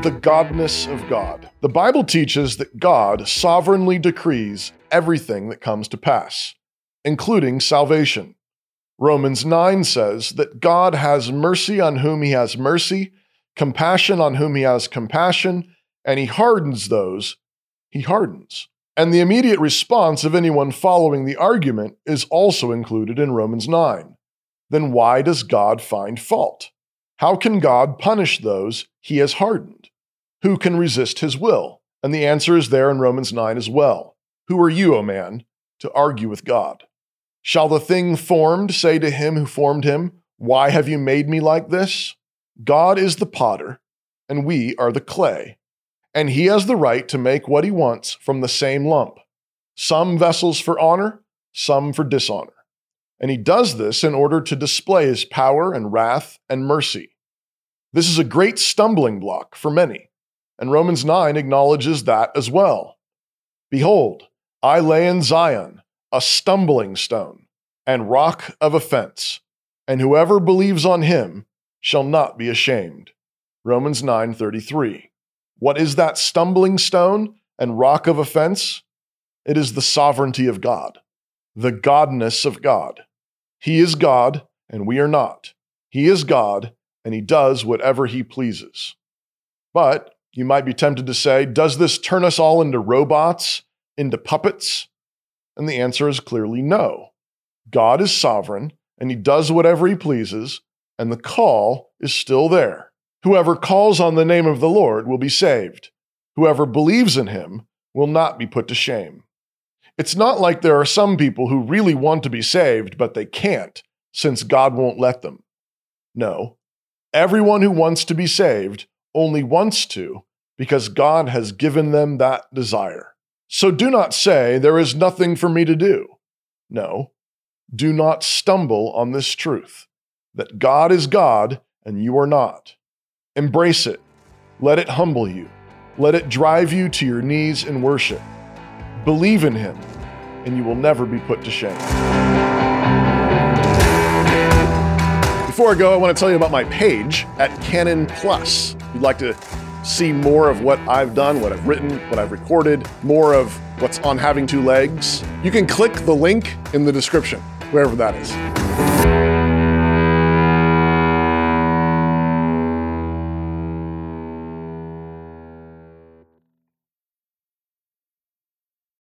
the godness of God. The Bible teaches that God sovereignly decrees everything that comes to pass, including salvation. Romans 9 says that God has mercy on whom he has mercy, compassion on whom he has compassion, and he hardens those he hardens. And the immediate response of anyone following the argument is also included in Romans 9. Then why does God find fault? How can God punish those he has hardened? Who can resist his will? And the answer is there in Romans 9 as well. Who are you, O man, to argue with God? Shall the thing formed say to him who formed him, Why have you made me like this? God is the potter, and we are the clay and he has the right to make what he wants from the same lump some vessels for honor, some for dishonor. And he does this in order to display his power and wrath and mercy. This is a great stumbling block for many, and Romans 9 acknowledges that as well. Behold, I lay in Zion a stumbling stone and rock of offense, and whoever believes on him shall not be ashamed. Romans 9:33. What is that stumbling stone and rock of offense? It is the sovereignty of God, the godness of God. He is God, and we are not. He is God, and He does whatever He pleases. But you might be tempted to say, does this turn us all into robots, into puppets? And the answer is clearly no. God is sovereign, and He does whatever He pleases, and the call is still there. Whoever calls on the name of the Lord will be saved. Whoever believes in him will not be put to shame. It's not like there are some people who really want to be saved, but they can't, since God won't let them. No, everyone who wants to be saved only wants to because God has given them that desire. So do not say, There is nothing for me to do. No, do not stumble on this truth that God is God and you are not. Embrace it. Let it humble you. Let it drive you to your knees in worship. Believe in Him, and you will never be put to shame. Before I go, I want to tell you about my page at Canon Plus. If you'd like to see more of what I've done, what I've written, what I've recorded, more of what's on Having Two Legs, you can click the link in the description, wherever that is.